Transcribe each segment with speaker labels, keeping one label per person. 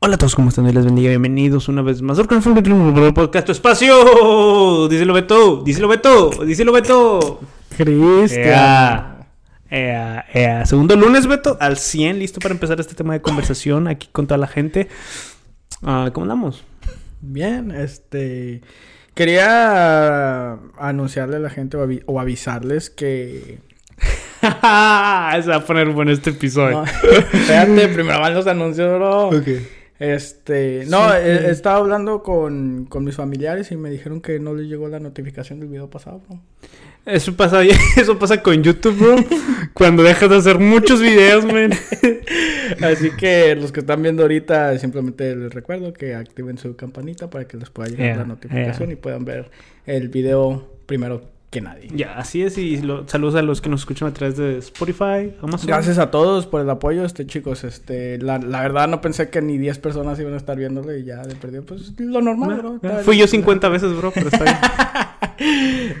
Speaker 1: Hola a todos, ¿cómo están? Dios les bendiga, bienvenidos una vez más al podcast Tu Espacio. Díselo Beto, díselo Beto, díselo Beto.
Speaker 2: Cristian.
Speaker 1: Ea, ea, ea. Segundo lunes, Beto, al 100, listo para empezar este tema de conversación aquí con toda la gente. Ah, ¿Cómo andamos?
Speaker 2: Bien, este. Quería anunciarle a la gente o, avi- o avisarles que.
Speaker 1: Se va a poner bueno este episodio.
Speaker 2: No, espérate, primero van los anuncios, bro.
Speaker 1: Ok.
Speaker 2: Este. No,
Speaker 1: Sí,
Speaker 2: he estado hablando con, con mis familiares y me dijeron que no les llegó la notificación del video pasado, bro.
Speaker 1: Eso pasa, eso pasa con YouTube, bro. Cuando dejas de hacer muchos videos, man.
Speaker 2: Así que los que están viendo ahorita, simplemente les recuerdo que activen su campanita para que les pueda llegar
Speaker 1: Yeah,
Speaker 2: la notificación
Speaker 1: yeah.
Speaker 2: y puedan ver el video primero que nadie.
Speaker 1: Ya, así es. Y lo- saludos a los que nos escuchan a través de Spotify, Amazon.
Speaker 2: Gracias a todos por el apoyo, este chicos, este, la, la verdad no pensé que ni 10 personas iban a estar viéndolo y ya de perdido, pues lo normal, bro.
Speaker 1: Fui yo 50 veces, bro, pero está bien.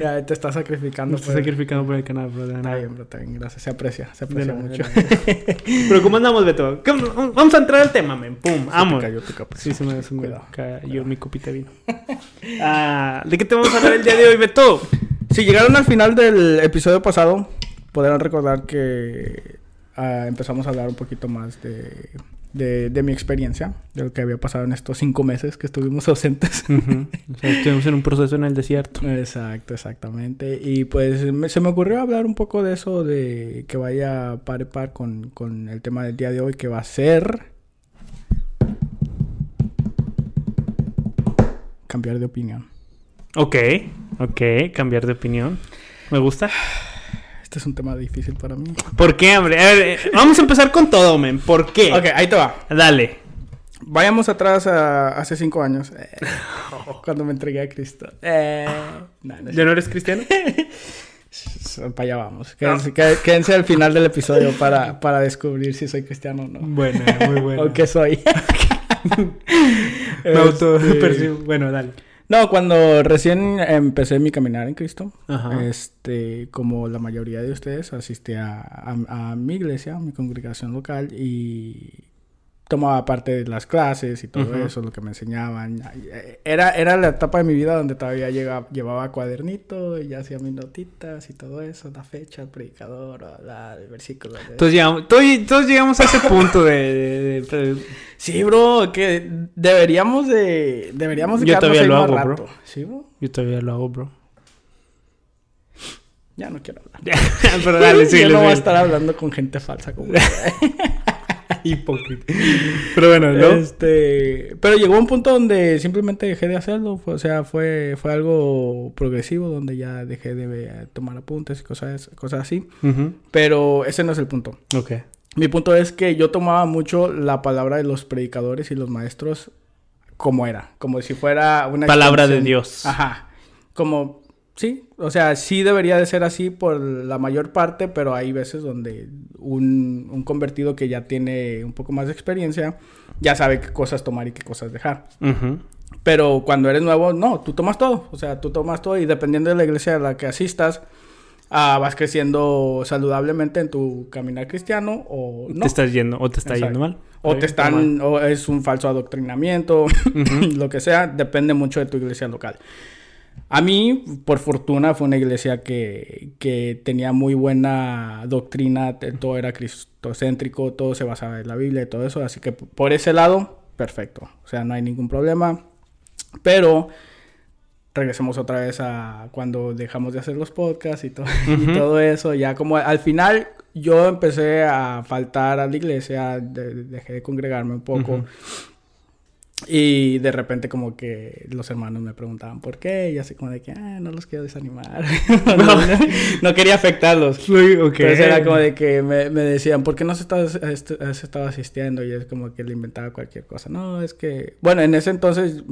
Speaker 2: Ya te estás sacrificando.
Speaker 1: Estoy
Speaker 2: por-
Speaker 1: sacrificando por el canal, bro.
Speaker 2: Está bien, bro, está bien, gracias, se aprecia, se aprecia
Speaker 1: nada,
Speaker 2: mucho.
Speaker 1: Pero ¿cómo andamos, Beto? ¿Cómo- Vamos a entrar al tema, men. Pum,
Speaker 2: te cayó tu capa.
Speaker 1: Sí, se me, se me cayó mi copita de vino. Ah, ¿De qué te vamos a hablar el día de hoy, Beto?
Speaker 2: Si llegaron al final del episodio pasado, podrán recordar que ah, empezamos a hablar un poquito más de, de, de mi experiencia, de lo que había pasado en estos cinco meses que estuvimos ausentes.
Speaker 1: Ujú. O sea, estuvimos en un proceso en el desierto.
Speaker 2: Exacto, exactamente. Y pues me- se me ocurrió hablar un poco de eso, de que vaya par y par con, con el tema del día de hoy, que va a ser... Cambiar de opinión.
Speaker 1: Ok, ok, cambiar de opinión. Me gusta.
Speaker 2: Este es un tema difícil para mí.
Speaker 1: ¿Por qué, hombre? A ver, eh, vamos a empezar con todo, men. ¿Por qué?
Speaker 2: Ok, ahí te va.
Speaker 1: Dale.
Speaker 2: Vayamos atrás a hace cinco años, eh, cuando me entregué a Cristo. Eh, no,
Speaker 1: ¿Ya no eres cristiano?
Speaker 2: Para allá vamos. Quédense, qué- quédense al final del episodio para, para descubrir si soy cristiano o no.
Speaker 1: Buena, muy buena.
Speaker 2: O qué soy.
Speaker 1: Me auto
Speaker 2: Este,
Speaker 1: percibo. Bueno, dale.
Speaker 2: No, cuando recién empecé mi caminar en Cristo,
Speaker 1: Ajá.
Speaker 2: este, como la mayoría de ustedes, asistí a, a- a mi iglesia, a mi congregación local y tomaba parte de las clases y todo eso, lo que me enseñaban. Era, era la etapa de mi vida donde todavía llegaba, llevaba cuadernito y ya hacía mis notitas y todo eso, la fecha, el predicador, la, el versículo. de-
Speaker 1: Todos llegamos, todos, todos llegamos a ese punto de... de- de- de-
Speaker 2: Sí, bro, que deberíamos de... Deberíamos de
Speaker 1: Yo todavía lo hago,
Speaker 2: rato.
Speaker 1: bro.
Speaker 2: Sí, bro.
Speaker 1: Yo todavía lo hago, bro.
Speaker 2: Ya no quiero hablar.
Speaker 1: Pero dale, sí.
Speaker 2: Yo no voy a estar hablando con gente falsa como
Speaker 1: Hipócrita. Pero bueno, ¿no?
Speaker 2: Este, pero llegó un punto donde simplemente dejé de hacerlo, o sea, fue fue algo progresivo donde ya dejé de tomar apuntes y cosas cosas así, pero ese no es el punto.
Speaker 1: Ok.
Speaker 2: Mi punto es que yo tomaba mucho la palabra de los predicadores y los maestros como era, como si fuera una
Speaker 1: Palabra de. Dios.
Speaker 2: Ajá. Como sí, o sea, sí debería de ser así por la mayor parte, pero hay veces donde un, un convertido que ya tiene un poco más de experiencia ya sabe qué cosas tomar y qué cosas dejar. Pero cuando eres nuevo, no, tú tomas todo. O sea, tú tomas todo y dependiendo de la iglesia a la que asistas, ah, vas creciendo saludablemente en tu caminar cristiano o no.
Speaker 1: Te estás yendo, o te está
Speaker 2: Exacto.
Speaker 1: yendo mal.
Speaker 2: O te están, o es un falso adoctrinamiento, lo que sea, depende mucho de tu iglesia local. A mí, por fortuna, fue una iglesia que, que tenía muy buena doctrina, te- todo era cristocéntrico, todo se basaba en la Biblia y todo eso, así que por ese lado, perfecto, o sea, no hay ningún problema. Pero regresemos otra vez a cuando dejamos de hacer los podcasts y, to- y
Speaker 1: Ujú.
Speaker 2: todo eso, ya como al final yo empecé a faltar a la iglesia, de- dejé de congregarme un poco. Y de repente como que los hermanos me preguntaban por qué, y así como de que, ah, no los quiero desanimar. no, no- no quería afectarlos.
Speaker 1: Uy, ok.
Speaker 2: Entonces era como de que me, me decían, ¿por qué no se estaba, est- has estado asistiendo? Y es como que le inventaba cualquier cosa. No, es que... Bueno, en ese entonces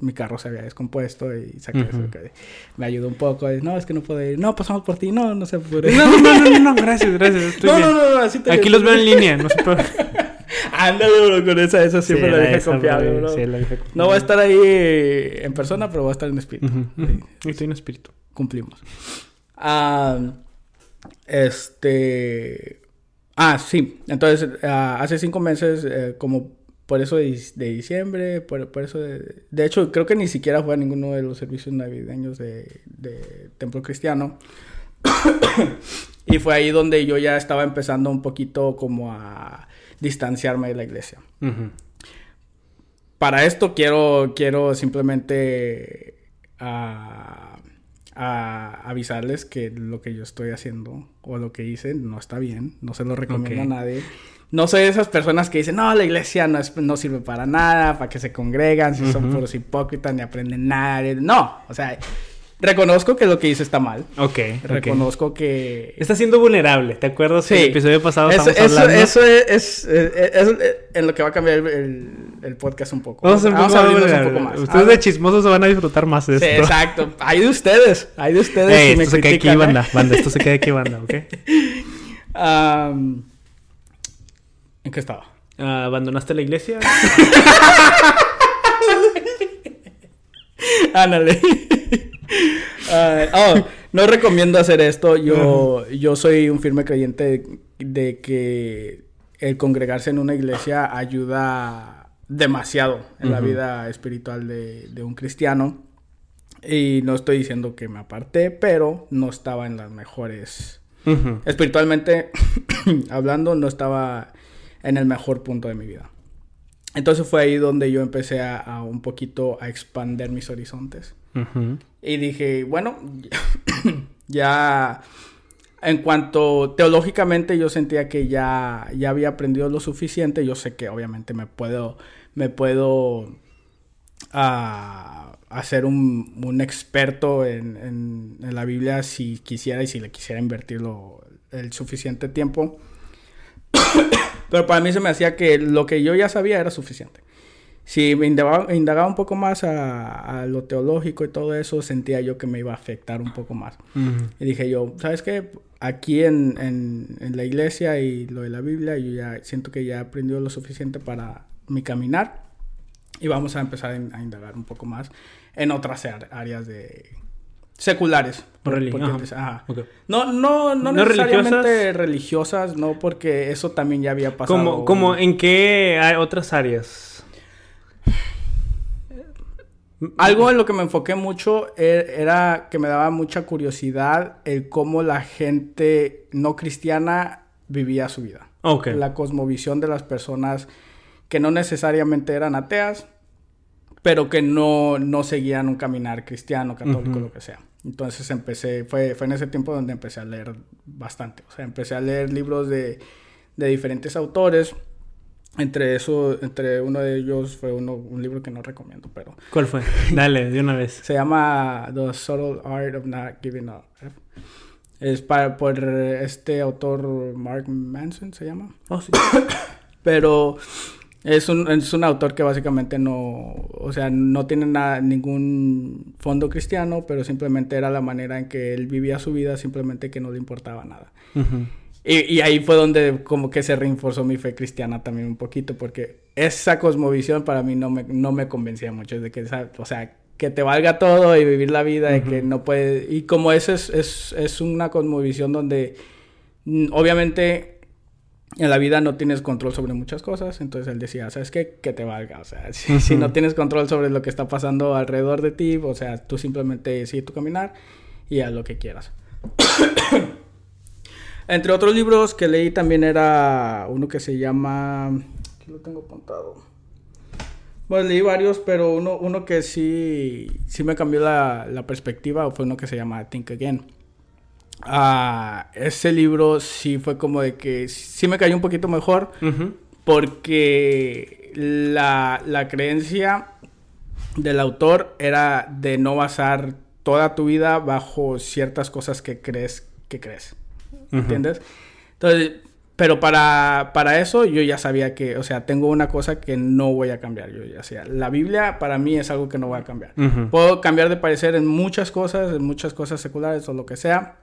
Speaker 2: mi carro se había descompuesto y saqué eso.
Speaker 1: Ujú.
Speaker 2: que me ayudó un poco. Y, no, es que no puedo ir. No, pasamos por ti. No, no se puede.
Speaker 1: No, no, no, no, no, gracias, gracias. Estoy
Speaker 2: no,
Speaker 1: bien.
Speaker 2: no, no, no, así te
Speaker 1: Aquí los veo en línea, no se puede.
Speaker 2: Ándale, bro, con esa, esa siempre la dije confiable, bro.
Speaker 1: Sí, la dije
Speaker 2: No voy a estar ahí en persona, pero voy a estar en espíritu. Sí.
Speaker 1: Estoy en espíritu.
Speaker 2: cumplimos. Ah, este. Ah, sí. Entonces, ah, hace cinco meses, eh, como por eso de, de diciembre, por, por eso de, de hecho creo que ni siquiera fue a ninguno de los servicios navideños de, de Templo Cristiano. y fue ahí donde yo ya estaba empezando un poquito como a distanciarme de la iglesia. Para esto quiero, quiero simplemente ah, a avisarles que lo que yo estoy haciendo o lo que hice no está bien, no se lo recomiendo a nadie. No soy de esas personas que dicen, no, la iglesia no, es- no sirve para nada, para que se congregan, si son puros hipócritas, ni aprenden nada. No, o sea, reconozco que lo que hice está mal.
Speaker 1: Ok.
Speaker 2: Reconozco que...
Speaker 1: Está siendo vulnerable. ¿Te acuerdas que
Speaker 2: Sí.
Speaker 1: el episodio pasado
Speaker 2: eso,
Speaker 1: estábamos
Speaker 2: eso-
Speaker 1: hablando?
Speaker 2: eso es, es- es- es- es en lo que va a cambiar el, el- el podcast un poco.
Speaker 1: Vamos a ser un poco,
Speaker 2: abrirnos más.
Speaker 1: Ustedes de chismosos se van a disfrutar más de
Speaker 2: Sí,
Speaker 1: esto.
Speaker 2: exacto. Hay de ustedes. Hay de ustedes. Me
Speaker 1: esto se queda aquí,
Speaker 2: critican, ¿eh?
Speaker 1: banda. Banda, esto se queda aquí, banda, ¿ok?
Speaker 2: ¿En qué estaba?
Speaker 1: Ah, ¿Abandonaste la iglesia?
Speaker 2: Ándale. Oh, no recomiendo hacer esto. Yo, yo soy un firme creyente de, de que el congregarse en una iglesia ayuda demasiado en la vida espiritual de, de un cristiano. Y no estoy diciendo que me aparté, pero no estaba en las mejores espiritualmente hablando, no estaba en el mejor punto de mi vida. Entonces fue ahí donde yo empecé a, a un poquito a expander mis horizontes. Y dije, bueno, ya en cuanto teológicamente yo sentía que ya, ya había aprendido lo suficiente, yo sé que obviamente me puedo, me puedo ah, hacer un, un experto en, en- en la Biblia si quisiera y si le quisiera invertir lo- el suficiente tiempo. Pero para mí se me hacía que lo que yo ya sabía era suficiente. Si me indagaba, indagaba un poco más a, a lo teológico y todo eso, sentía yo que me iba a afectar un poco más. Y dije yo, ¿sabes qué? Aquí en, en- en la iglesia y lo de la Biblia, yo ya siento que ya he aprendido lo suficiente para mi caminar. Y vamos a empezar a in- a indagar un poco más en otras áreas de seculares. Por-
Speaker 1: Reli-
Speaker 2: porque
Speaker 1: ajá.
Speaker 2: empecé- ajá.
Speaker 1: Ok.
Speaker 2: No, no, no,
Speaker 1: ¿No
Speaker 2: necesariamente religiosas? no, porque eso también ya había pasado.
Speaker 1: ¿Cómo, cómo, ¿En qué hay otras áreas?
Speaker 2: Algo en lo que me enfoqué mucho er- era que me daba mucha curiosidad el cómo la gente no cristiana vivía su vida.
Speaker 1: Ok.
Speaker 2: La cosmovisión de las personas que no necesariamente eran ateas, pero que no, no seguían un caminar cristiano, católico, lo que sea. Entonces empecé, fue, fue en ese tiempo donde empecé a leer bastante. O sea, empecé a leer libros de, de diferentes autores. Entre eso, entre uno de ellos fue uno, un libro que no recomiendo, pero
Speaker 1: ¿Cuál fue? Dale, de una vez.
Speaker 2: se llama The Subtle Art of Not Giving Up. Es para, por este autor Mark Manson, se llama.
Speaker 1: Oh, sí.
Speaker 2: Pero es un, es un autor que básicamente no, o sea, no tiene nada, ningún fondo cristiano, pero simplemente era la manera en que él vivía su vida, simplemente que no le importaba nada.
Speaker 1: Ujú.
Speaker 2: Y, y ahí fue donde como que se reforzó mi fe cristiana también un poquito, porque esa cosmovisión para mí no me, no me convencía mucho, de que, o sea, que te valga todo y vivir la vida, de que
Speaker 1: Ujú.
Speaker 2: no puede... Y como eso es, es, es una cosmovisión donde mm, obviamente en la vida no tienes control sobre muchas cosas, entonces él decía, ¿sabes qué? Que te valga, o sea, si, si
Speaker 1: Ujú.
Speaker 2: no tienes control sobre lo que está pasando alrededor de ti, o sea, tú simplemente sigue tu caminar y haz lo que quieras. Entre otros libros que leí también era uno que se llama... Aquí lo tengo apuntado. Bueno, leí varios, pero uno, uno que sí, sí me cambió la, la perspectiva fue uno que se llama Think Again. Ah, ese libro sí fue como de que sí me cayó un poquito mejor porque la, la creencia del autor era de no basar toda tu vida bajo ciertas cosas que crees que crees. ¿Entiendes? Entonces, pero para, para eso yo ya sabía que, o sea, tengo una cosa que no voy a cambiar. Yo ya sea, la Biblia para mí es algo que no voy a cambiar.
Speaker 1: Ujú.
Speaker 2: Puedo cambiar de parecer en muchas cosas, en muchas cosas seculares o lo que sea.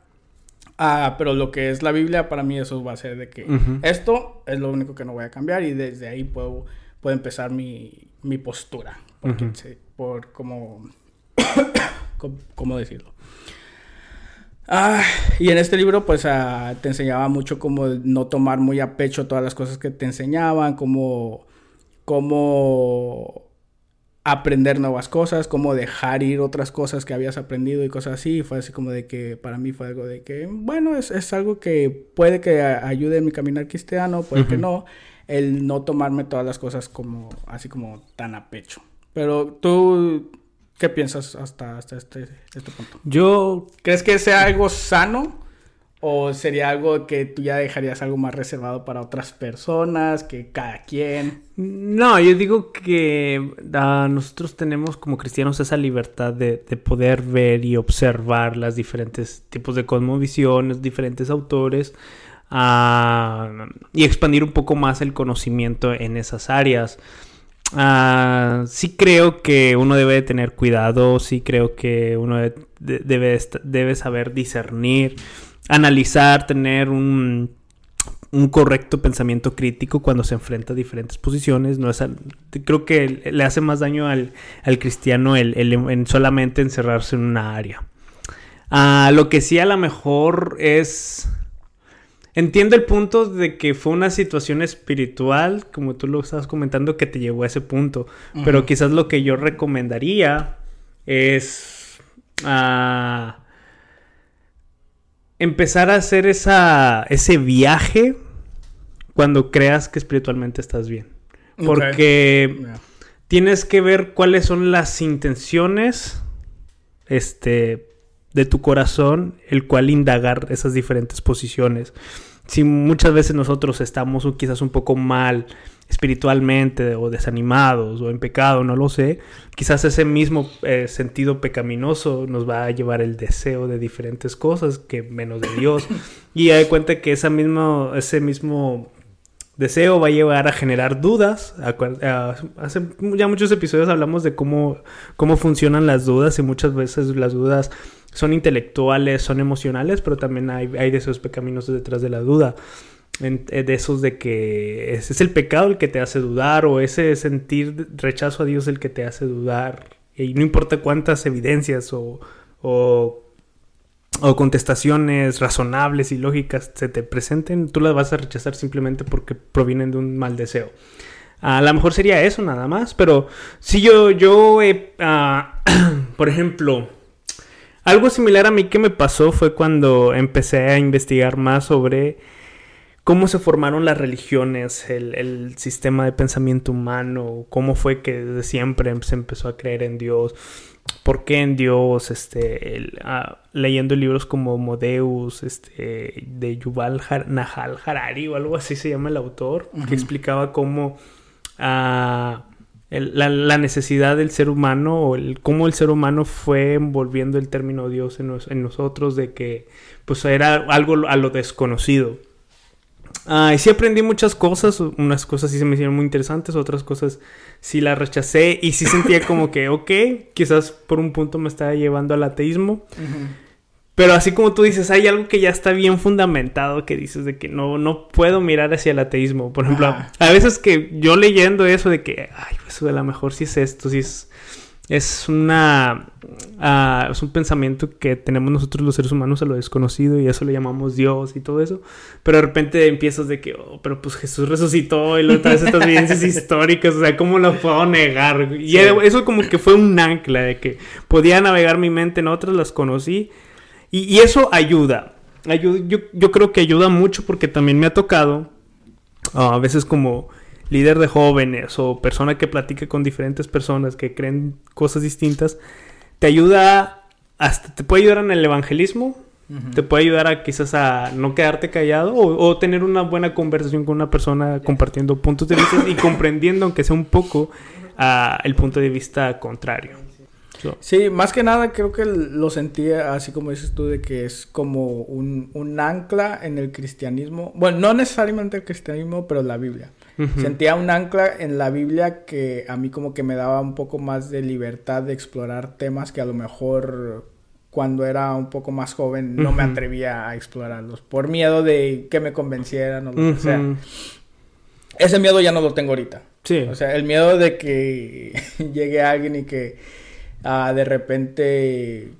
Speaker 2: Ah, pero lo que es la Biblia, para mí eso va a ser de que
Speaker 1: Ujú.
Speaker 2: esto es lo único que no voy a cambiar y desde ahí puedo, puedo empezar mi, mi postura. Porque,
Speaker 1: Ujú.
Speaker 2: sí, por como... ¿Cómo cómo decirlo? Ah, y en este libro, pues, ah, te enseñaba mucho cómo no tomar muy a pecho todas las cosas que te enseñaban, cómo, cómo aprender nuevas cosas, cómo dejar ir otras cosas que habías aprendido y cosas así. Y fue así como de que para mí fue algo de que, bueno, es, es algo que puede que ayude en mi caminar cristiano, puede que no. El no tomarme todas las cosas como así como tan a pecho. Pero tú, ¿qué piensas hasta, hasta este, este punto?
Speaker 1: Yo...
Speaker 2: ¿Crees que sea algo sano? ¿O sería algo que tú ya dejarías algo más reservado para otras personas, que cada quien?
Speaker 1: No, yo digo que ah, nosotros tenemos como cristianos esa libertad de, poder ver y observar las diferentes tipos de cosmovisiones, diferentes autores, ah, y expandir un poco más el conocimiento en esas áreas. Uh, sí creo que uno debe tener cuidado, sí creo que uno debe, debe saber discernir analizar, tener un, correcto pensamiento crítico cuando se enfrenta a diferentes posiciones. No es creo que le hace más daño al, cristiano el, en solamente encerrarse en una área. Ah, lo que sí a lo mejor es... Entiendo el punto de que fue una situación espiritual, como tú lo estabas comentando, que te llevó a ese punto. Pero quizás lo que yo recomendaría es... Uh, empezar a hacer esa, ese viaje cuando creas que espiritualmente estás bien. Porque tienes que ver cuáles son las intenciones este, de tu corazón, el cual indagar esas diferentes posiciones. Si muchas veces nosotros estamos quizás un poco mal espiritualmente o desanimados o en pecado, no lo sé, quizás ese mismo eh, sentido pecaminoso nos va a llevar el deseo de diferentes cosas que menos de Dios. Y hay cuenta que esa mismo, ese mismo deseo va a llevar a generar dudas. Hace ya muchos episodios hablamos de cómo, cómo funcionan las dudas y muchas veces las dudas son intelectuales, son emocionales, pero también hay, hay deseos pecaminosos detrás de la duda. Eh, de esos de que es, el pecado el que te hace dudar o ese sentir rechazo a Dios el que te hace dudar y no importa cuántas evidencias o, o, o contestaciones razonables y lógicas se te presenten, tú las vas a rechazar simplemente porque provienen de un mal deseo. A lo mejor sería eso nada más, pero si yo, yo, eh, por ejemplo, algo similar a mí que me pasó fue cuando empecé a investigar más sobre cómo se formaron las religiones, el, sistema de pensamiento humano, cómo fue que desde siempre se empezó a creer en Dios, por qué en Dios, este, ah, leyendo libros como Modeus, este, de Yuval Nahal Harari o algo así se llama el autor, que explicaba cómo ah, la, necesidad del ser humano o el, cómo el ser humano fue envolviendo el término Dios en, en nosotros de que pues era algo a lo desconocido y sí aprendí muchas cosas, unas cosas sí se me hicieron muy interesantes, otras cosas sí las rechacé y sí sentía como que, ok, quizás por un punto me estaba llevando al ateísmo. Pero así como tú dices, hay algo que ya está bien fundamentado que dices de que no, no puedo mirar hacia el ateísmo. Por ejemplo, a veces que yo leyendo eso de que, ay, eso de lo mejor sí es esto, sí es es una ah, es un pensamiento que tenemos nosotros los seres humanos a lo desconocido y eso le llamamos Dios y todo eso pero de repente empiezas de que oh, pero pues Jesús resucitó y luego traes estas evidencias históricas o sea cómo lo puedo negar y eso como que fue un ancla de que podía navegar mi mente en otras las conocí y, eso ayuda, yo, yo creo que ayuda mucho porque también me ha tocado ah, a veces como líder de jóvenes o persona que platique con diferentes personas que creen cosas distintas, te ayuda, hasta te puede ayudar en el evangelismo, te puede ayudar a quizás a no quedarte callado o, tener una buena conversación con una persona compartiendo puntos de vista y comprendiendo, aunque sea un poco, el punto de vista contrario.
Speaker 2: Sí, más que nada creo que lo sentía así como dices tú, de que es como un, un ancla en el cristianismo. Bueno, no necesariamente el cristianismo, pero la Biblia. Sentía un ancla en la Biblia que a mí como que me daba un poco más de libertad de explorar temas que a lo mejor cuando era un poco más joven no me atrevía a explorarlos por miedo de que me convencieran o lo que sea. Ese miedo ya no lo tengo ahorita. Sí. O sea, el miedo de que llegue alguien y que ah, de repente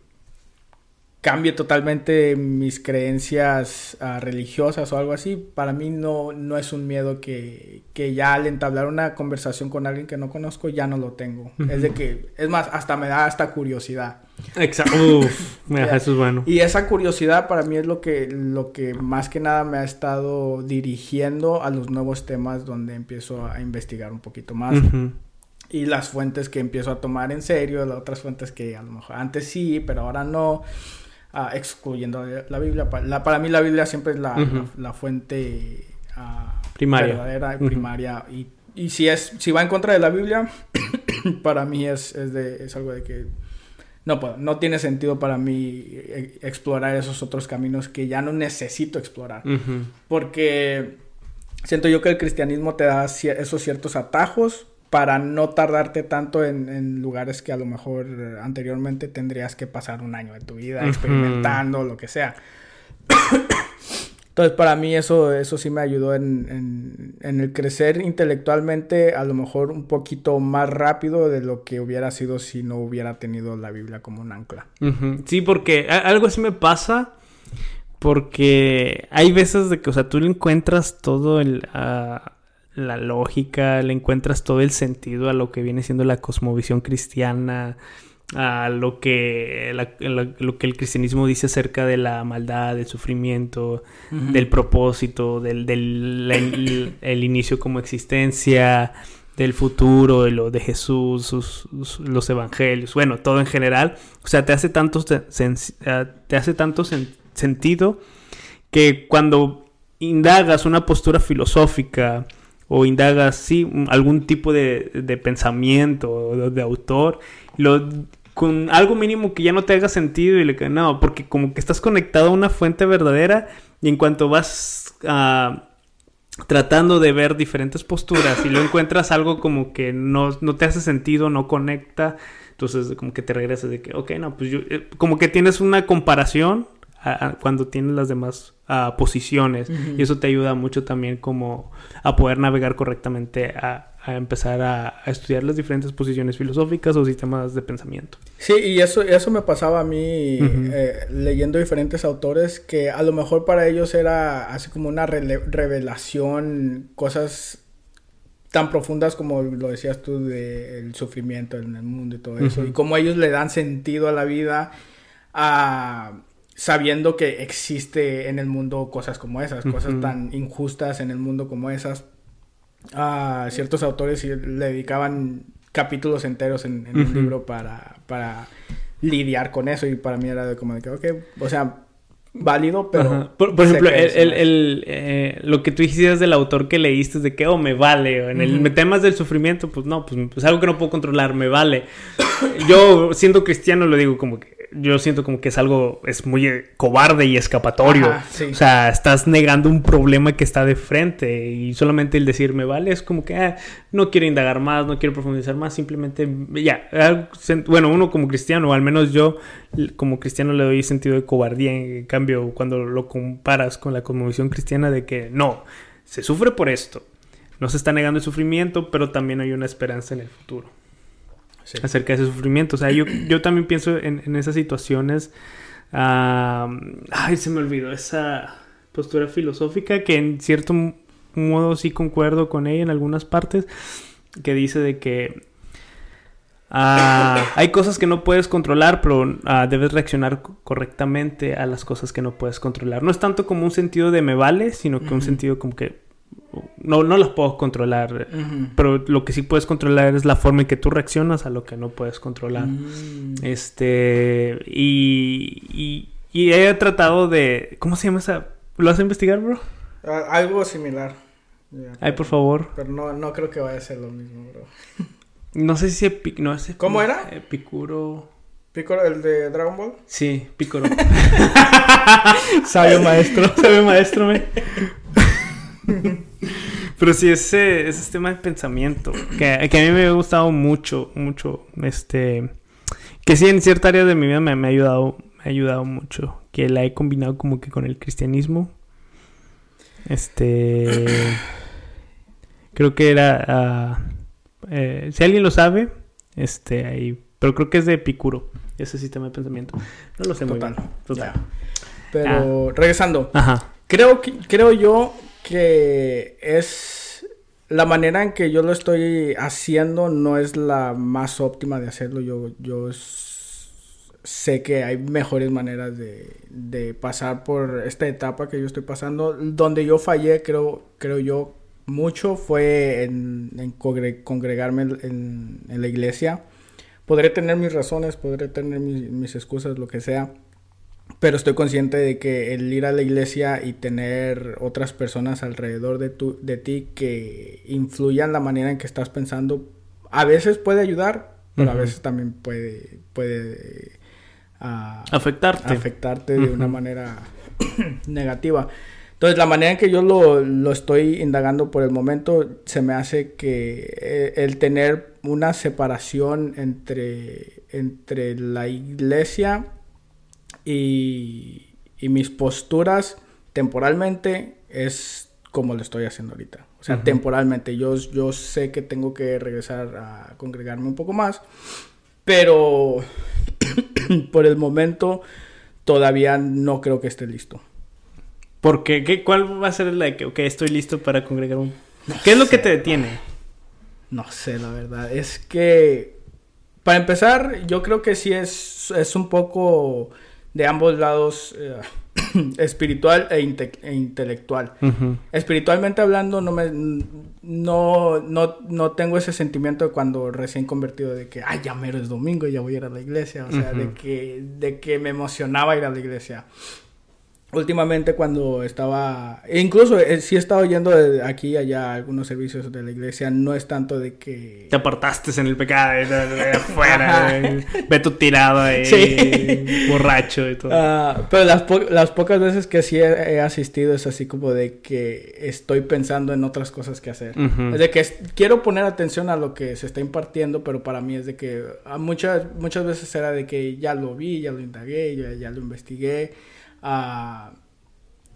Speaker 2: cambie totalmente mis creencias uh, religiosas o algo así, para mí no, no es un miedo que, que, ya al entablar una conversación con alguien que no conozco ya no lo tengo. Uh -huh. Es de que, es más, hasta me da hasta curiosidad.
Speaker 1: Exacto. Uf, eso es bueno.
Speaker 2: Y esa curiosidad para mí es lo que, lo que más que nada me ha estado dirigiendo a los nuevos temas donde empiezo a investigar un poquito más. Uh -huh y las fuentes que empiezo a tomar en serio, las otras fuentes que a lo mejor antes sí, pero ahora no, uh, excluyendo la Biblia. La, para mí la Biblia siempre es la, uh -huh. la, la fuente uh,
Speaker 1: primaria,
Speaker 2: verdadera, uh -huh. primaria. Y, y, si, es, si va en contra de la Biblia, para mí es, es, de, es algo de que no puedo, no tiene sentido para mí e, explorar esos otros caminos que ya no necesito explorar. Porque siento yo que el cristianismo te da esos ciertos atajos para no tardarte tanto en, en, lugares que a lo mejor anteriormente tendrías que pasar un año de tu vida experimentando, uh -huh. lo que sea. Entonces, para mí eso, eso sí me ayudó en, en, en, el crecer intelectualmente, a lo mejor un poquito más rápido de lo que hubiera sido si no hubiera tenido la Biblia como un ancla.
Speaker 1: Uh -huh. Sí, porque algo así me pasa, porque hay veces de que, o sea, tú le encuentras todo el... Uh la lógica, le encuentras todo el sentido a lo que viene siendo la cosmovisión cristiana, a lo que, la, la, lo que el cristianismo dice acerca de la maldad, del sufrimiento, uh -huh. del propósito, del, del el, el, inicio como existencia, del futuro, de lo de Jesús, sus, sus, los evangelios, bueno, todo en general. O sea, te hace tanto, te hace tanto sen sentido que cuando indagas una postura filosófica, o indagas, sí, algún tipo de, de pensamiento de, autor, con algo mínimo que ya no te haga sentido y le no, porque como que estás conectado a una fuente verdadera y en cuanto vas uh, tratando de ver diferentes posturas y lo encuentras algo como que no, no te hace sentido, no conecta, entonces como que te regresas de que, ok, no, pues yo, eh, como que tienes una comparación a, cuando tienes las demás uh, posiciones uh -huh. y eso te ayuda mucho también como a poder navegar correctamente a, a empezar a, a, estudiar las diferentes posiciones filosóficas o sistemas de pensamiento.
Speaker 2: Sí, y eso, eso me pasaba a mí uh -huh. eh, leyendo diferentes autores que a lo mejor para ellos era así como una re revelación, cosas tan profundas como lo decías tú del sufrimiento en el mundo y todo eso, uh -huh. y como ellos le dan sentido a la vida a sabiendo que existe en el mundo cosas como esas, uh -huh. cosas tan injustas en el mundo como esas. A ciertos autores le dedicaban capítulos enteros en, en uh -huh. un libro para, para lidiar con eso y para mí era de como de que, ok, o sea, válido, pero...
Speaker 1: Por, por ejemplo, el, el, el eh, lo que tú dijiste del autor que leíste es de que, oh, me vale. En el uh -huh. temas del sufrimiento, pues no, pues, pues algo que no puedo controlar, me vale. Yo, siendo cristiano, lo digo como que yo siento como que es algo, es muy cobarde y escapatorio. Ajá, sí. O sea, estás negando un problema que está de frente y solamente el decirme, vale, es como que ah, no quiero indagar más, no quiero profundizar más, simplemente ya. Bueno, uno como cristiano, o al menos yo como cristiano le doy sentido de cobardía. En cambio, cuando lo comparas con la cosmovisión cristiana de que no, se sufre por esto. No se está negando el sufrimiento, pero también hay una esperanza en el futuro sí. acerca de ese sufrimiento. O sea, yo, yo también pienso en, en esas situaciones. Ay, se me olvidó esa postura filosófica que en cierto modo sí concuerdo con ella en algunas partes, que dice de que uh, hay cosas que no puedes controlar, pero uh, debes reaccionar correctamente a las cosas que no puedes controlar. No es tanto como un sentido de me vale, sino que uh -huh. un sentido como que no, no las puedo controlar, uh -huh. pero lo que sí puedes controlar es la forma en que tú reaccionas a lo que no puedes controlar. Uh -huh. Este, y, y, y, he tratado de, ¿cómo se llama esa? ¿Lo vas a investigar, bro?
Speaker 2: Uh, algo similar.
Speaker 1: Yeah, Ay, por favor.
Speaker 2: Pero no, no creo que vaya a ser lo mismo, bro.
Speaker 1: no sé si Epic, no sé.
Speaker 2: ¿Cómo era?
Speaker 1: Epicuro.
Speaker 2: ¿Picoro, el de Dragon Ball?
Speaker 1: Sí, Picoro. Sabio maestro. Sabio maestro, me. Pero sí, ese, ese tema de pensamiento, que, que, a mí me ha gustado mucho, mucho, este, que sí en cierta área de mi vida me, me, ha ayudado, me ha ayudado mucho, que la he combinado como que con el cristianismo. Este, creo que era, uh, eh, si alguien lo sabe, este, ahí, pero creo que es de Epicuro. ese sistema de pensamiento. No lo sé Total. Total.
Speaker 2: Pero ah. regresando. Ajá. Creo, que, creo yo que es la manera en que yo lo estoy haciendo no es la más óptima de hacerlo. Yo, yo sé que hay mejores maneras de, de, pasar por esta etapa que yo estoy pasando. Donde yo fallé, creo, creo yo, mucho fue en, congregarme en, la iglesia. Podré tener mis razones, podré tener mis, mis, excusas, lo que sea. Pero estoy consciente de que el ir a la iglesia y tener otras personas alrededor de, tu, de ti que influyan la manera en que estás pensando, a veces puede ayudar, pero a veces también puede, puede
Speaker 1: afectarte.
Speaker 2: afectarte de una manera negativa. Entonces, la manera en que yo lo, estoy indagando por el momento, se me hace que eh, el tener una separación entre, entre la iglesia y, mis posturas temporalmente es como lo estoy haciendo ahorita. O sea, temporalmente. Yo, yo sé que tengo que regresar a congregarme un poco más, pero por el momento todavía no creo que esté listo.
Speaker 1: ¿Por qué? ¿Qué ¿Cuál va a ser la que, ok, estoy listo para congregar un... ¿Qué es lo que te detiene?
Speaker 2: No sé, la verdad. Es que, para empezar, yo creo que sí es, es un poco de ambos lados eh, espiritual e, e intelectual. Espiritualmente hablando, no me no, no, no, tengo ese sentimiento de cuando recién convertido de que, ay, ya mero es domingo y ya voy a ir a la iglesia. O sea, de, que, de que me emocionaba ir a la iglesia últimamente cuando estaba, incluso eh, si he estado yendo de aquí y allá a algunos servicios de la iglesia, no es tanto de que...
Speaker 1: Te apartaste en el pecado, de, afuera, ve tu tirado ahí, borracho y todo.
Speaker 2: Ah, pero las, las, pocas veces que sí he, asistido es así como de que estoy pensando en otras cosas que hacer. Es de que quiero poner atención a lo que se está impartiendo, pero para mí es de que muchas, muchas veces era de que ya lo vi, ya lo indagué, ya, ya lo investigué Ah,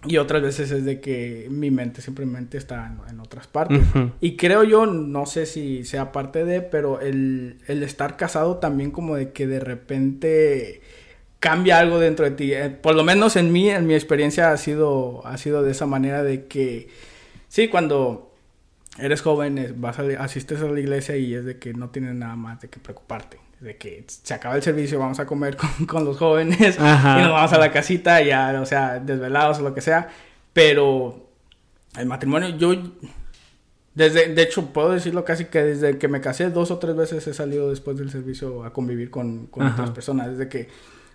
Speaker 2: y otras veces es de que mi mente simplemente está en, otras partes. Y creo yo, no sé si sea parte de, pero el, el, estar casado también como de que de repente cambia algo dentro de ti. Eh, por lo menos en mí, en mi experiencia ha sido, ha sido de esa manera de que, sí, cuando eres joven, vas a, asistes a la iglesia y es de que no tienes nada más de que preocuparte de que se acaba el servicio, vamos a comer con, los jóvenes y nos vamos a la casita, ya, o sea, desvelados o lo que sea. Pero el matrimonio, yo, desde, de hecho, puedo decirlo casi que desde que me casé, dos o tres veces he salido después del servicio a convivir con, otras personas, desde que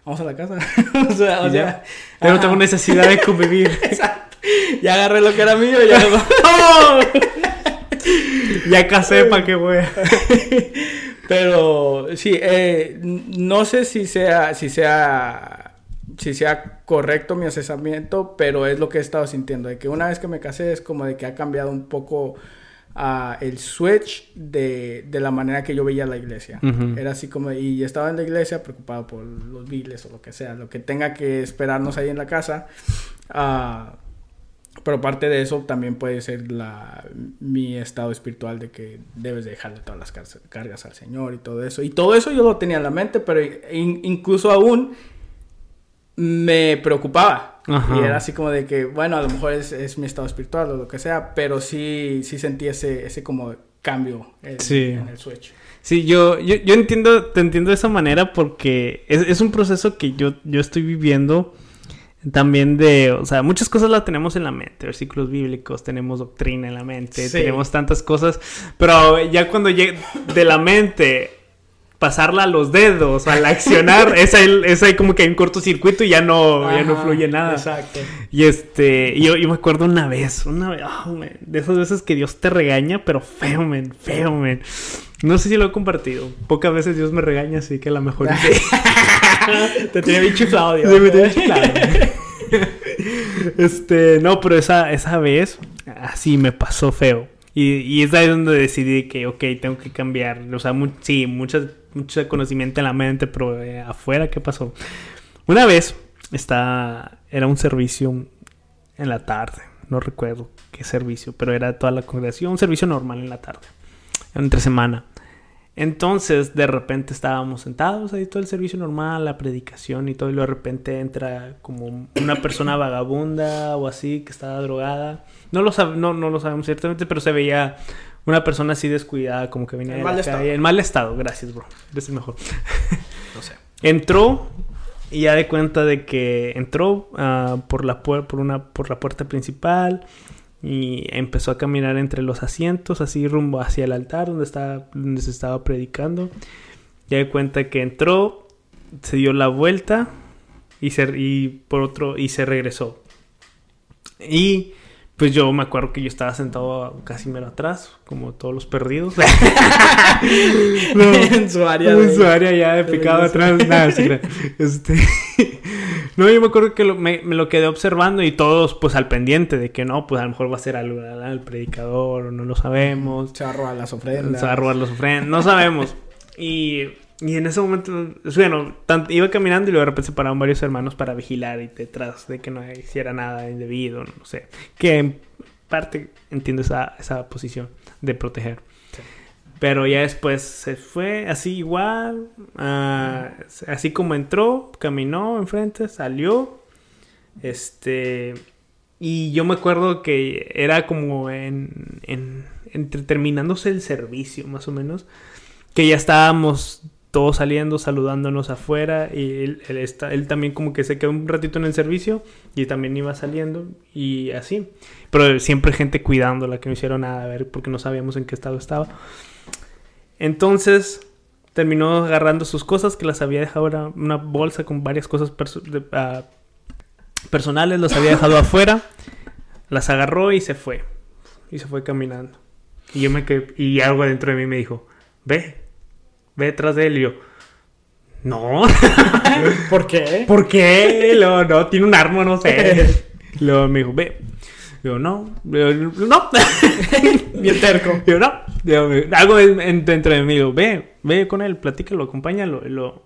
Speaker 2: vamos a la casa. o sea, o sea,
Speaker 1: pero tengo necesidad de convivir.
Speaker 2: Exacto. Ya agarré lo que era mío, ya.
Speaker 1: ya casé para que voy.
Speaker 2: Pero sí, eh, no sé si sea, si sea, si sea correcto mi asesoramiento, pero es lo que he estado sintiendo, de que una vez que me casé es como de que ha cambiado un poco uh, el switch de, de, la manera que yo veía la iglesia. Era así como, y estaba en la iglesia preocupado por los biles o lo que sea, lo que tenga que esperarnos ahí en la casa. Uh, pero parte de eso también puede ser la, mi estado espiritual de que debes dejarle todas las cargas al Señor y todo eso. Y todo eso yo lo tenía en la mente, pero incluso aún me preocupaba. Y era así como de que, bueno, a lo mejor es, mi estado espiritual o lo que sea, pero sí, sí sentí ese, ese como cambio en, el switch.
Speaker 1: Sí, yo, yo, yo, entiendo, te entiendo de esa manera porque es, es un proceso que yo, yo estoy viviendo también de, o sea, muchas cosas las tenemos en la mente, versículos bíblicos, tenemos doctrina en la mente, tenemos tantas cosas, pero ya cuando llega de la mente pasarla a los dedos, al accionar, es ahí, es ahí como que hay un cortocircuito y ya no, ya no fluye nada. Exacto. Y este, yo, yo me acuerdo una vez, una vez, oh, de esas veces que Dios te regaña, pero feo, men, feo, men. No sé si lo he compartido. Pocas veces Dios me regaña, así que a lo mejor.
Speaker 2: Te tiene bien chiflado, Dios. Sí, me tiene chiflado.
Speaker 1: este, no, pero esa, esa vez, así me pasó feo. Y, y es ahí donde decidí que, ok, tengo que cambiar. O sea, sí, mucho conocimiento en la mente, pero eh, afuera, ¿qué pasó? Una vez, está, era un servicio en la tarde. No recuerdo qué servicio, pero era toda la congregación. Un servicio normal en la tarde. Entre semana. Entonces, de repente estábamos sentados ahí todo el servicio normal, la predicación y todo, y de repente entra como una persona vagabunda o así que estaba drogada. No lo, no, no lo sabemos ciertamente, pero se veía una persona así descuidada, como que venía en mal estado. En mal estado, gracias, bro. Eres el mejor. no sé. Entró y ya de cuenta de que entró uh, por, la por, una, por la puerta principal y empezó a caminar entre los asientos, así rumbo hacia el altar donde, estaba, donde se estaba predicando. Ya de cuenta que entró, se dio la vuelta y, se, y por otro y se regresó. Y pues yo me acuerdo que yo estaba sentado casi mero atrás, como todos los perdidos. en su área. En su área ya de picado atrás. Nada, este... no, yo me acuerdo que me, lo quedé observando y todos pues al pendiente de que no, pues a lo mejor va a ser algo el predicador, no lo sabemos.
Speaker 2: Se va a robar las ofrendas.
Speaker 1: Se va a robar las ofrendas, no sabemos. Y y en ese momento, bueno, iba caminando y luego de repente se pararon varios hermanos para vigilar y detrás de que no hiciera nada indebido, no sé. Que en parte entiendo esa, esa posición de proteger. Pero ya después se fue así igual, ah, así como entró, caminó enfrente, salió. Este. Y yo me acuerdo que era como en, en, entre terminándose el servicio, más o menos. Que ya estábamos todos saliendo, saludándonos afuera y él, está, él también como que se quedó un ratito en el servicio y también iba saliendo y así. Pero siempre gente cuidándola, que no hicieron nada, a ver, porque no sabíamos en qué estado estaba. Entonces terminó agarrando sus cosas que las había dejado en una bolsa con varias cosas ah, personales, las había dejado afuera, las agarró y se fue. Y se fue caminando. Y yo me quedé, y algo dentro de mí me dijo, ve, ve detrás de él y yo, no.
Speaker 2: ¿Por qué?
Speaker 1: ¿Por qué? Luego, no, tiene un arma, no sé. Luego me dijo, ve. Yo, no. no.
Speaker 2: Bien terco.
Speaker 1: Yo, no. algo dentro de mí, digo, ve, ve con él, platícalo, acompáñalo. Y lo,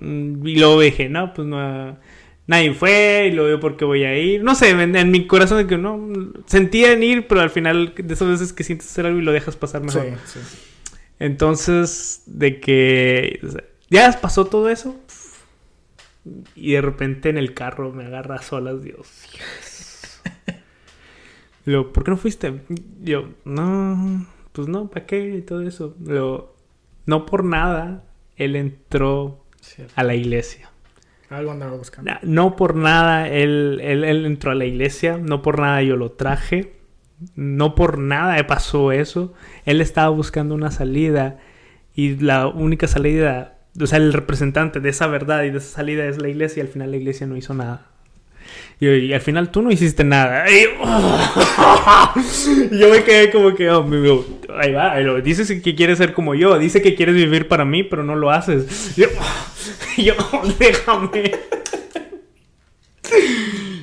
Speaker 1: y luego dije, no, pues no. Nadie fue y lo veo porque voy a ir. No sé, en, mi corazón de que no. Sentía en ir, pero al final de esas veces que sientes hacer algo y lo dejas pasar mejor. Sí, sí. Entonces, de que ya pasó todo eso. Y de repente en el carro me agarra solas, Dios. Luego, ¿por qué no fuiste? Yo, no, pues no, ¿para qué? Y todo eso. Luego, no por nada, él entró a la iglesia.
Speaker 2: Algo andaba buscando.
Speaker 1: No, por nada él, él, él entró a la iglesia, no por nada yo lo traje no por nada pasó eso. Él estaba buscando una salida y la única salida, o sea, el representante de esa verdad y de esa salida es la iglesia y al final la iglesia no hizo nada. Y, al final tú no hiciste nada. Y, yo me quedé como que, oh, ahí va, dices que quieres ser como yo, dice que quieres vivir para mí, pero no lo haces. yo, yo déjame.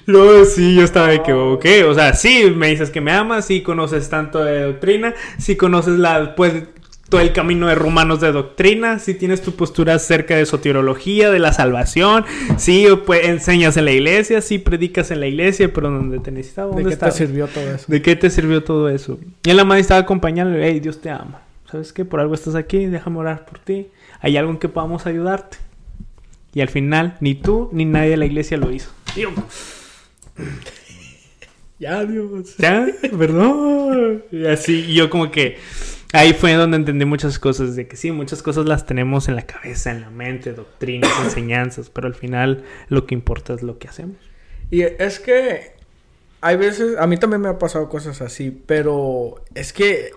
Speaker 1: Luego sí, yo estaba de que, ok, o sea, sí, me dices que me amas, sí conoces tanto de doctrina, sí conoces la, pues, todo el camino de romanos de doctrina, sí tienes tu postura acerca de soteriología, de la salvación, sí pues, enseñas en la iglesia, sí predicas en la iglesia, pero donde te necesitaba,
Speaker 2: ¿De qué te sirvió todo eso?
Speaker 1: ¿De qué te sirvió todo eso? Y en la madre estaba acompañando, hey, Dios te ama, ¿sabes qué? Por algo estás aquí, déjame orar por ti, hay algo en que podamos ayudarte. Y al final, ni tú ni nadie de la iglesia lo hizo.
Speaker 2: ya, Dios.
Speaker 1: Ya, perdón. Y así, y yo como que ahí fue donde entendí muchas cosas, de que sí, muchas cosas las tenemos en la cabeza, en la mente, doctrinas, enseñanzas, pero al final lo que importa es lo que hacemos.
Speaker 2: Y es que hay veces, a mí también me ha pasado cosas así, pero es que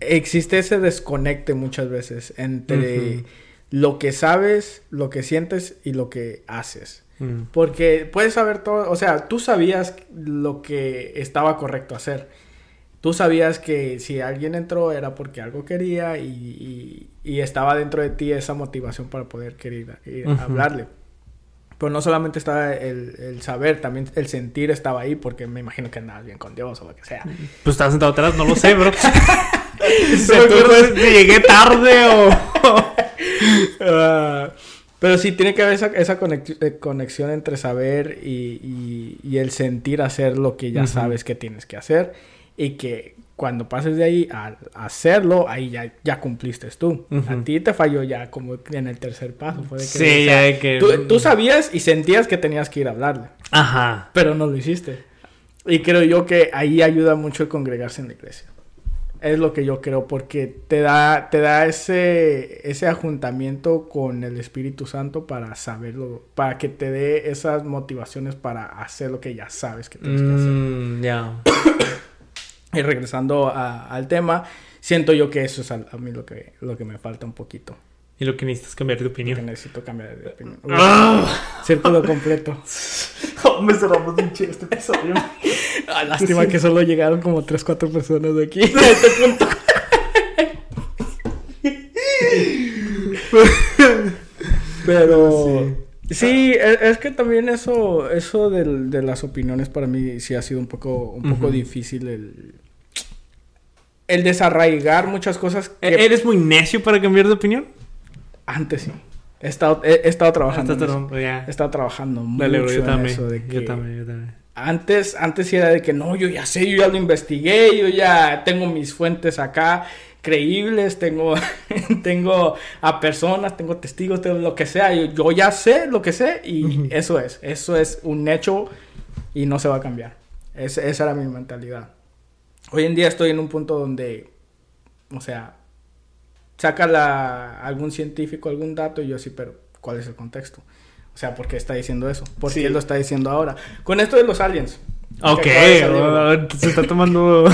Speaker 2: existe ese desconecte muchas veces entre lo que sabes, lo que sientes y lo que haces. Mm. Porque puedes saber todo, o sea, tú sabías lo que estaba correcto hacer. Tú sabías que si alguien entró era porque algo quería y, estaba dentro de ti esa motivación para poder querer hablarle. Pero no solamente estaba el, saber, también el sentir estaba ahí porque me imagino que andabas bien con Dios o lo que sea.
Speaker 1: Pues estabas sentado atrás, no lo sé, bro. llegué tarde o...
Speaker 2: Ah, pero sí, tiene que haber esa, esa eh, conexión entre saber y, y, el sentir hacer lo que ya sabes que tienes que hacer. Y que cuando pases de ahí a, hacerlo, ahí ya, ya cumpliste tú. A ti te falló ya como en el tercer paso. sí, ya que... Tú, tú, sabías y sentías que tenías que ir a hablarle. Ajá. Pero no lo hiciste. Y creo yo que ahí ayuda mucho el congregarse en la iglesia. Es lo que yo creo, porque te da, te da ese, ese ajuntamiento con el Espíritu Santo para saberlo, para que te dé esas motivaciones para hacer lo que ya sabes que tienes que hacer. Mm, ya. Y regresando al tema, siento yo que eso es a, mí lo que, lo que me falta un poquito.
Speaker 1: Y lo que necesitas cambiar de opinión.
Speaker 2: Lo que necesito cambiar de opinión. ¡Ah! Círculo completo.
Speaker 1: Oh, me cerramos un chido este episodio.
Speaker 2: Ah, lástima que solo llegaron como 3, 4 personas de aquí. A este punto. Pero sí, es, que también eso, eso de las opiniones para mí sí ha sido un poco, un poco difícil el, el desarraigar muchas cosas.
Speaker 1: ¿E-, ¿Eres muy necio para cambiar de opinión?
Speaker 2: Antes sí. He estado, he, estado trabajando. He estado trabajando mucho en eso de que... Yo también, yo también. Antes, antes era de que no, yo ya sé, yo ya lo investigué, yo ya tengo mis fuentes acá creíbles, tengo, tengo a personas, tengo testigos, tengo lo que sea, yo, yo ya sé lo que sé y eso es, eso es un hecho y no se va a cambiar. esa era mi mentalidad. Hoy en día estoy en un punto donde, o sea, saca la, algún científico algún dato y yo sí, pero ¿cuál es el contexto? O sea, ¿por qué está diciendo eso? ¿Por qué lo está diciendo ahora? Con esto de los aliens. Ok,
Speaker 1: se está tomando...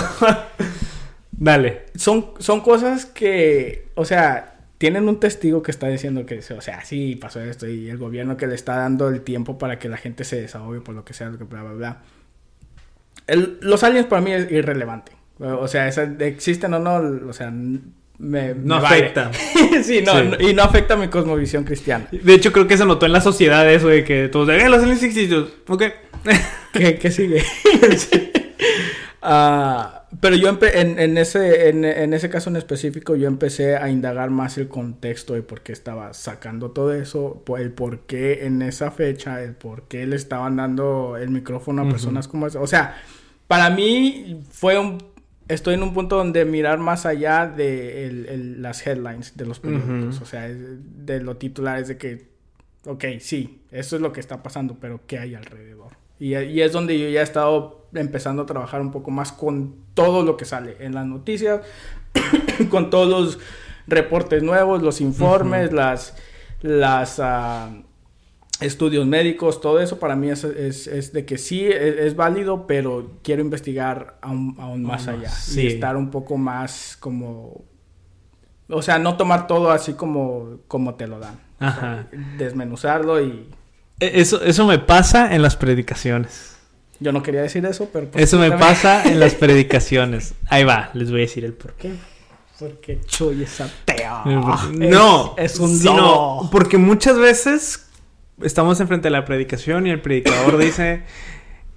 Speaker 1: Dale.
Speaker 2: Son, son cosas que, o sea, tienen un testigo que está diciendo que, o sea, sí, pasó esto y el gobierno que le está dando el tiempo para que la gente se desahogue por lo que sea, lo que bla, bla, los aliens para mí es irrelevante. O sea, existen o no, o sea, me, no afecta. sí, no, y no afecta mi cosmovisión cristiana.
Speaker 1: De hecho, creo que se notó en la sociedad eso de que todos de, eh, los aliens existen. Ok.
Speaker 2: ¿Qué, qué sigue? Ah, pero yo en, en, ese, en, en, ese caso en específico, yo empecé a indagar más el contexto de por qué estaba sacando todo eso, el por qué en esa fecha, el por qué le estaban dando el micrófono a personas como esa. O sea, para mí fue un estoy en un punto donde mirar más allá de las headlines de los periódicos, o sea, de lo titulares de que, ok, sí, eso es lo que está pasando, pero ¿qué hay alrededor? Y, y, es donde yo ya he estado empezando a trabajar un poco más con todo lo que sale en las noticias, con todos los reportes nuevos, los informes, las, las, ah, estudios médicos, todo eso para mí es, es, de que sí es, válido, pero quiero investigar aún, aún más allá y estar un poco más como, o sea, no tomar todo así como, como te lo dan. Ajá. desmenuzarlo y...
Speaker 1: E, eso, eso me pasa en las predicaciones.
Speaker 2: Yo no quería decir eso, pero...
Speaker 1: Pues eso me pasa en las predicaciones. Ahí va, les voy a decir el por qué.
Speaker 2: Porque Chuy es ateo.
Speaker 1: No, es, un no. Porque muchas veces estamos enfrente de la predicación y el predicador dice,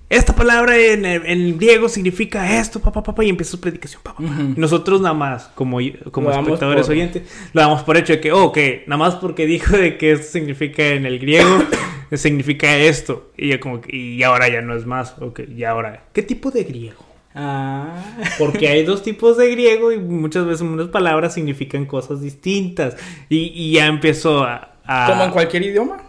Speaker 1: esta palabra en, el, griego significa esto, papá, papá, y empieza su predicación, papá. Nosotros nada más, como, como espectadores oyentes, lo damos por hecho de que, oh, ok, nada más porque dijo de que esto significa en el griego, significa esto. Y, ya como, y ahora ya no es más, ok, y ahora, ¿qué tipo de griego? Ah. Porque hay dos tipos de griego y muchas veces unas palabras significan cosas distintas. Y, ya empezó a, a...
Speaker 2: ¿Como en cualquier idioma?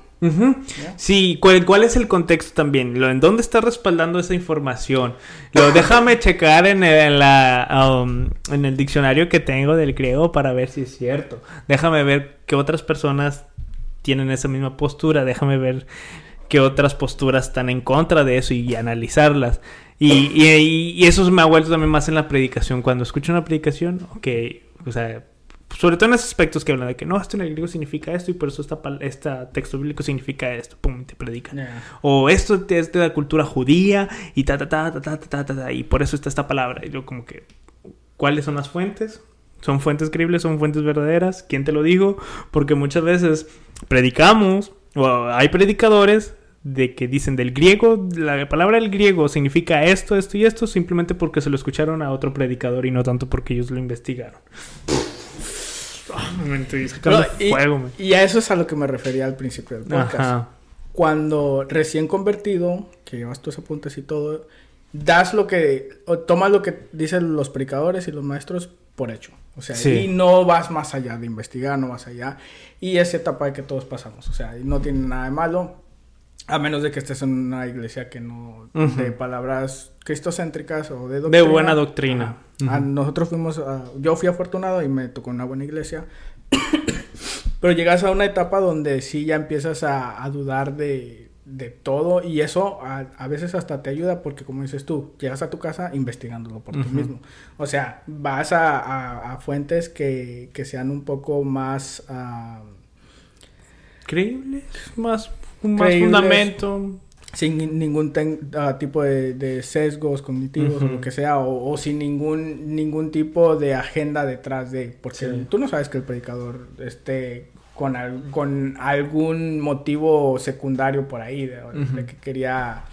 Speaker 1: Sí, ¿cuál, es el contexto también? ¿En dónde está respaldando esa información? Lo, déjame checar en el, um, en el diccionario que tengo del griego para ver si es cierto. Déjame ver qué otras personas tienen esa misma postura. Déjame ver qué otras posturas están en contra de eso y, analizarlas. Y, y, y, eso me ha vuelto también más en la predicación. Cuando escucho una predicación, ok, o sea, sobre todo en esos aspectos que hablan de que no, esto en el griego significa esto y por eso esta, esta texto bíblico significa esto, pum, te predican. O esto es de la cultura judía y ta, ta, ta, ta, ta, ta, ta, ta, y por eso está esta palabra. Y yo como que, ¿cuáles son las fuentes? ¿Son fuentes creíbles? ¿Son fuentes verdaderas? ¿Quién te lo dijo? Porque muchas veces predicamos, o hay predicadores de que dicen del griego, la palabra del griego significa esto, esto y esto, simplemente porque se lo escucharon a otro predicador y no tanto porque ellos lo investigaron
Speaker 2: y, a eso es a lo que me refería al principio del podcast. Cuando recién convertido, que llevas tus apuntes y todo, das lo que, o tomas lo que dicen los predicadores y los maestros por hecho. O sea, y no vas más allá de investigar, no vas allá. Y esa etapa que todos pasamos. O sea, no tiene nada de malo. A menos de que estés en una iglesia que no... De palabras cristocéntricas o de
Speaker 1: doctrina. De buena doctrina.
Speaker 2: nosotros fuimos... yo fui afortunado y me tocó una buena iglesia. Pero llegas a una etapa donde sí ya empiezas a dudar de de todo y eso a, veces hasta te ayuda porque como dices tú, llegas a tu casa investigándolo por ti mismo. O sea, vas a, fuentes que, sean un poco más...
Speaker 1: creíbles, más, más fundamento.
Speaker 2: Sin ningún ah, tipo de, sesgos cognitivos o lo que sea, o, sin ningún, ningún tipo de agenda detrás de... Porque tú no sabes que el predicador esté con, con algún motivo secundario por ahí, de, que quería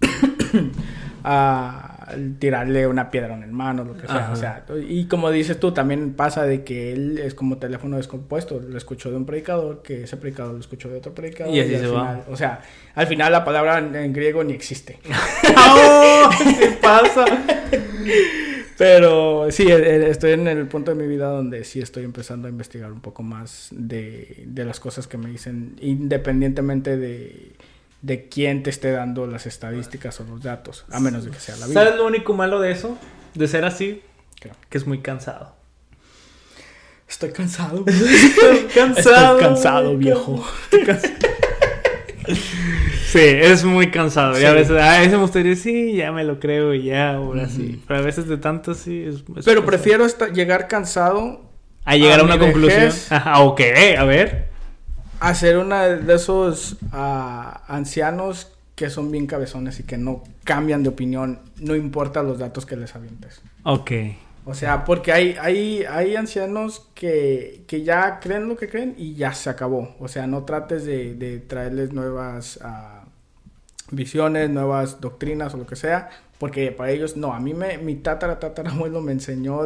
Speaker 2: ah, tirarle una piedra en el mano, lo que sea. O sea, y como dices tú, también pasa de que él es como teléfono descompuesto. Lo escuchó de un predicador, que ese predicador lo escuchó de otro predicador. Y así se va. O sea, al final la palabra en, griego ni existe. ¡Oh! ¿Qué pasa? Pero sí, e, e, estoy en el punto de mi vida donde sí estoy empezando a investigar un poco más de, las cosas que me dicen, independientemente de, de quién te esté dando las estadísticas o los datos, a menos de que sea la
Speaker 1: vida. ¿Sabes lo único malo de eso? De ser así, que es muy cansado.
Speaker 2: Estoy cansado. Estoy cansado.
Speaker 1: Estoy cansado, viejo. Estoy cansado. Sí, es muy cansado. Y a veces, a veces me gustaría, sí, ya me lo creo y ya, ahora sí. Pero a veces de tanto sí es.
Speaker 2: Pero prefiero llegar cansado.
Speaker 1: A llegar a, una conclusión. Ajá, ok, a ver.
Speaker 2: A ser una de esos ah, ancianos que son bien cabezones y que no cambian de opinión, no importa los datos que les avientes.
Speaker 1: Ok.
Speaker 2: O sea, porque hay, hay, hay ancianos que, que, ya creen lo que creen y ya se acabó. O sea, no trates de, de traerles nuevas uh, visiones, nuevas doctrinas o lo que sea, porque para ellos, no, a mí me, mi tatara tatarabuelo me enseñó,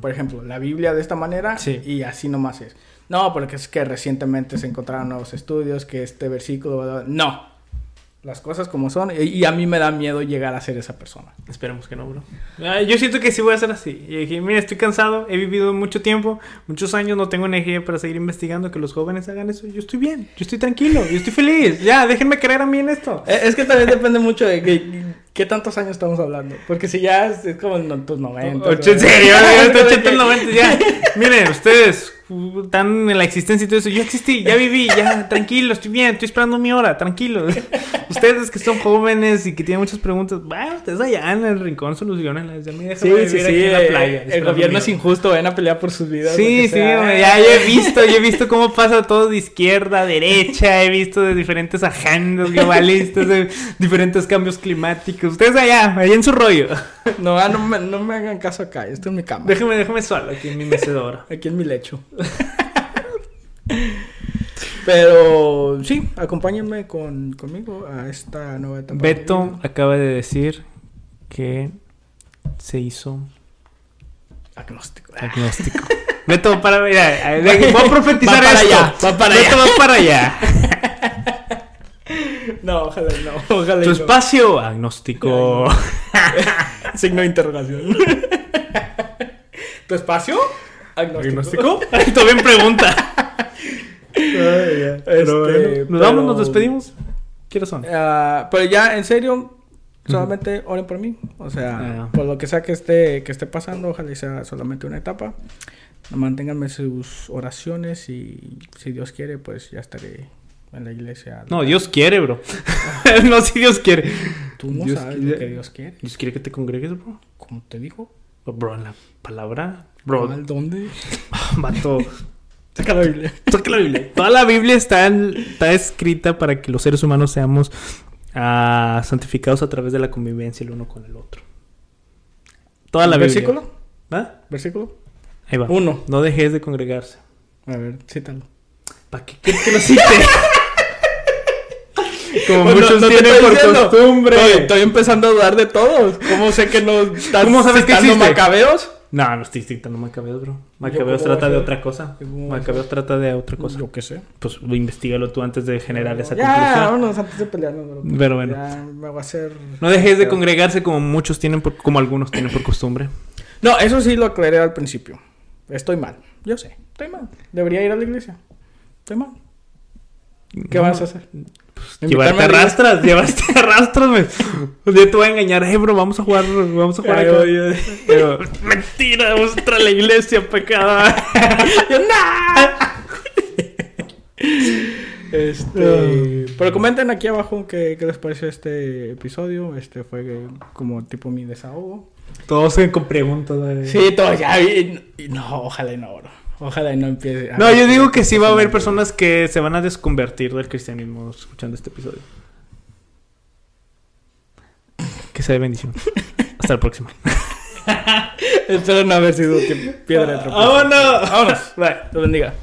Speaker 2: por ejemplo, la Biblia de esta manera y así nomás es. No, porque es que recientemente se encontraron nuevos estudios, que este versículo, no, las cosas como son. Y, a mí me da miedo llegar a ser esa persona.
Speaker 1: Esperemos que no, bro. Ah, yo siento que sí voy a ser así. Y dije, mira, estoy cansado, he vivido mucho tiempo, muchos años, no tengo energía para seguir investigando, que los jóvenes hagan eso. Yo estoy bien, yo estoy tranquilo, yo estoy feliz. Ya, déjenme creer a mí en esto.
Speaker 2: Eh, es que también depende mucho de que, qué tantos años estamos hablando. Porque si ya es, como en tus 90. ¿En serio?
Speaker 1: 80, 90, ya. Miren, ustedes tan en la existencia y todo eso. Yo existí, ya viví, ya, tranquilo, estoy bien, estoy esperando mi hora, tranquilo. ustedes que son jóvenes y que tienen muchas preguntas, bueno, ustedes allá en el rincón solucionenlas. Ya me sí,
Speaker 2: sí, sí, en la eh, playa. El gobierno es injusto, ven a pelear por sus vidas.
Speaker 1: Sí, sí, ya he visto, yo he visto cómo pasa todo de izquierda derecha, he visto de diferentes agendas globalistas, de diferentes cambios climáticos. Ustedes allá, allá en su rollo.
Speaker 2: No, ah, no me, no me hagan caso acá, esto es mi cama.
Speaker 1: Déjeme, déjame solo aquí en mi mecedora.
Speaker 2: aquí en mi lecho. Pero sí, acompáñenme con, conmigo a esta nueva
Speaker 1: etapa. Beto acaba de decir que se hizo
Speaker 2: agnóstico.
Speaker 1: Agnóstico. Beto, para allá. Voy a profetizar va para Allá, va para Beto, allá. va para allá.
Speaker 2: No, ojalá no. Ojalá
Speaker 1: tu espacio agnóstico.
Speaker 2: Signo de interrogación. ¿Tu espacio?
Speaker 1: ¿Agnóstico? Todavía pregunta. Este, ¿Nos vamos? ¿Nos despedimos? ¿Qué son?
Speaker 2: Uh, pero ya, en serio, solamente oren por mí. O sea, ah. por lo que sea que esté, que esté pasando, ojalá sea solamente una etapa. Manténganme sus oraciones y si Dios quiere, pues ya estaré en la iglesia.
Speaker 1: No, Dios quiere, bro. no, si Dios quiere.
Speaker 2: Tú no sabes lo que Dios quiere.
Speaker 1: Dios quiere que te congregues, bro.
Speaker 2: ¿Cómo te dijo?
Speaker 1: Bro, en la palabra. Bro.
Speaker 2: ¿Dónde?
Speaker 1: Mato. Saca la Biblia. Saca la Biblia. Toda la Biblia está, está escrita para que los seres humanos seamos uh, santificados a través de la convivencia el uno con el otro. Toda la
Speaker 2: Biblia. ¿Versículo?
Speaker 1: ¿Ah?
Speaker 2: ¿Versículo?
Speaker 1: Ahí va.
Speaker 2: Uno.
Speaker 1: No dejes de congregarse.
Speaker 2: A ver, cítalo.
Speaker 1: ¿Para qué quieres que lo cite? Como muchos tienen por costumbre.
Speaker 2: Estoy, empezando a dudar de todos. ¿Cómo sé que no estás ¿Cómo sabes que existe? macabeos?
Speaker 1: No, no estoy citando Macabeos, bro. Macabeos trata de otra cosa. Macabeos trata de otra cosa.
Speaker 2: Yo qué sé.
Speaker 1: Pues investigalo tú antes de generar esa
Speaker 2: ya, conclusión. vámonos antes de pelearnos, bro.
Speaker 1: Pero bueno.
Speaker 2: Ya me va a hacer...
Speaker 1: No dejes de congregarse como muchos tienen, por, como algunos tienen por costumbre.
Speaker 2: No, eso sí lo aclaré al principio. Estoy mal. Yo sé. Estoy mal. Debería ir a la iglesia. Estoy mal. ¿Qué vas a hacer?
Speaker 1: Pues, llevarte arrastras, llevarte arrastras, güey. Un día te voy a engañar, eh, bro, vamos a jugar, vamos a jugar. Ay, Mentira, vamos a entrar a la iglesia, pecado. yo,
Speaker 2: Este, pero comenten aquí abajo qué, qué, les pareció este episodio. Este fue como tipo mi desahogo.
Speaker 1: Todos con preguntas.
Speaker 2: Sí, todos ya. no, ojalá y no, bro. Ojalá no empiece.
Speaker 1: no, yo digo que sí va a haber personas que se van a desconvertir del cristianismo escuchando este episodio. Que sea de bendición. Hasta la próxima.
Speaker 2: Espero no haber sido piedra de
Speaker 1: ¡Vámonos!
Speaker 2: Vámonos. Bye. Te bendiga.